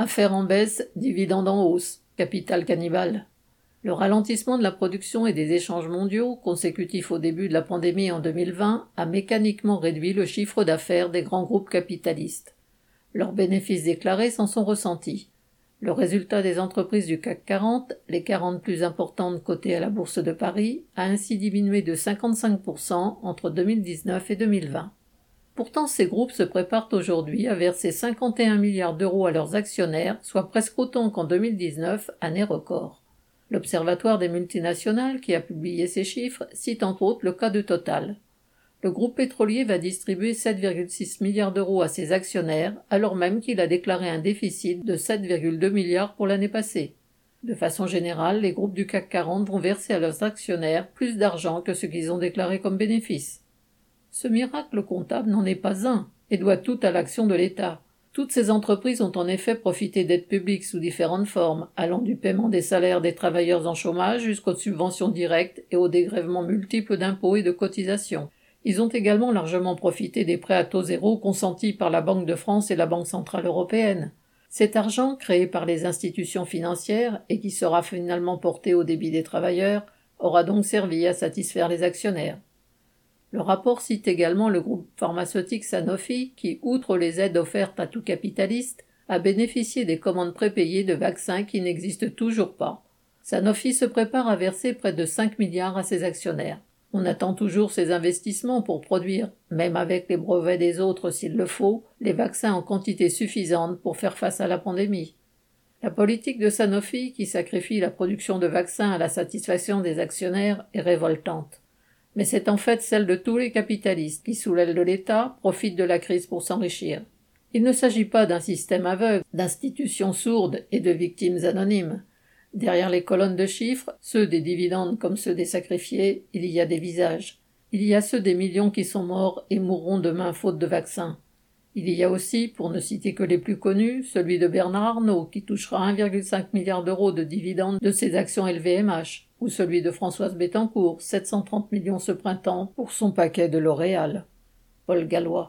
Affaire en baisse, dividende en hausse, capital cannibale. Le ralentissement de la production et des échanges mondiaux, consécutif au début de la pandémie en 2020, a mécaniquement réduit le chiffre d'affaires des grands groupes capitalistes. Leurs bénéfices déclarés s'en sont ressentis. Le résultat des entreprises du CAC 40, les 40 plus importantes cotées à la Bourse de Paris, a ainsi diminué de 55% entre 2019 et 2020. Pourtant, ces groupes se préparent aujourd'hui à verser 51 milliards d'euros à leurs actionnaires, soit presque autant qu'en 2019, année record. L'Observatoire des multinationales, qui a publié ces chiffres, cite entre autres le cas de Total. Le groupe pétrolier va distribuer 7,6 milliards d'euros à ses actionnaires, alors même qu'il a déclaré un déficit de 7,2 milliards pour l'année passée. De façon générale, les groupes du CAC 40 vont verser à leurs actionnaires plus d'argent que ce qu'ils ont déclaré comme bénéfice. Ce miracle comptable n'en est pas un, et doit tout à l'action de l'État. Toutes ces entreprises ont en effet profité d'aides publiques sous différentes formes, allant du paiement des salaires des travailleurs en chômage jusqu'aux subventions directes et aux dégrèvements multiples d'impôts et de cotisations. Ils ont également largement profité des prêts à taux zéro consentis par la Banque de France et la Banque centrale européenne. Cet argent, créé par les institutions financières et qui sera finalement porté au débit des travailleurs, aura donc servi à satisfaire les actionnaires. Le rapport cite également le groupe pharmaceutique Sanofi qui, outre les aides offertes à tout capitaliste, a bénéficié des commandes prépayées de vaccins qui n'existent toujours pas. Sanofi se prépare à verser près de 5 milliards à ses actionnaires. On attend toujours ces investissements pour produire, même avec les brevets des autres s'il le faut, les vaccins en quantité suffisante pour faire face à la pandémie. La politique de Sanofi, qui sacrifie la production de vaccins à la satisfaction des actionnaires, est révoltante mais c'est en fait celle de tous les capitalistes qui, sous l'aile de l'État, profitent de la crise pour s'enrichir. Il ne s'agit pas d'un système aveugle, d'institutions sourdes et de victimes anonymes. Derrière les colonnes de chiffres, ceux des dividendes comme ceux des sacrifiés, il y a des visages. Il y a ceux des millions qui sont morts et mourront demain faute de vaccins. Il y a aussi, pour ne citer que les plus connus, celui de Bernard Arnault qui touchera 1,5 milliard d'euros de dividendes de ses actions LVMH ou celui de Françoise Bettencourt, 730 millions ce printemps pour son paquet de L'Oréal. Paul Gallois.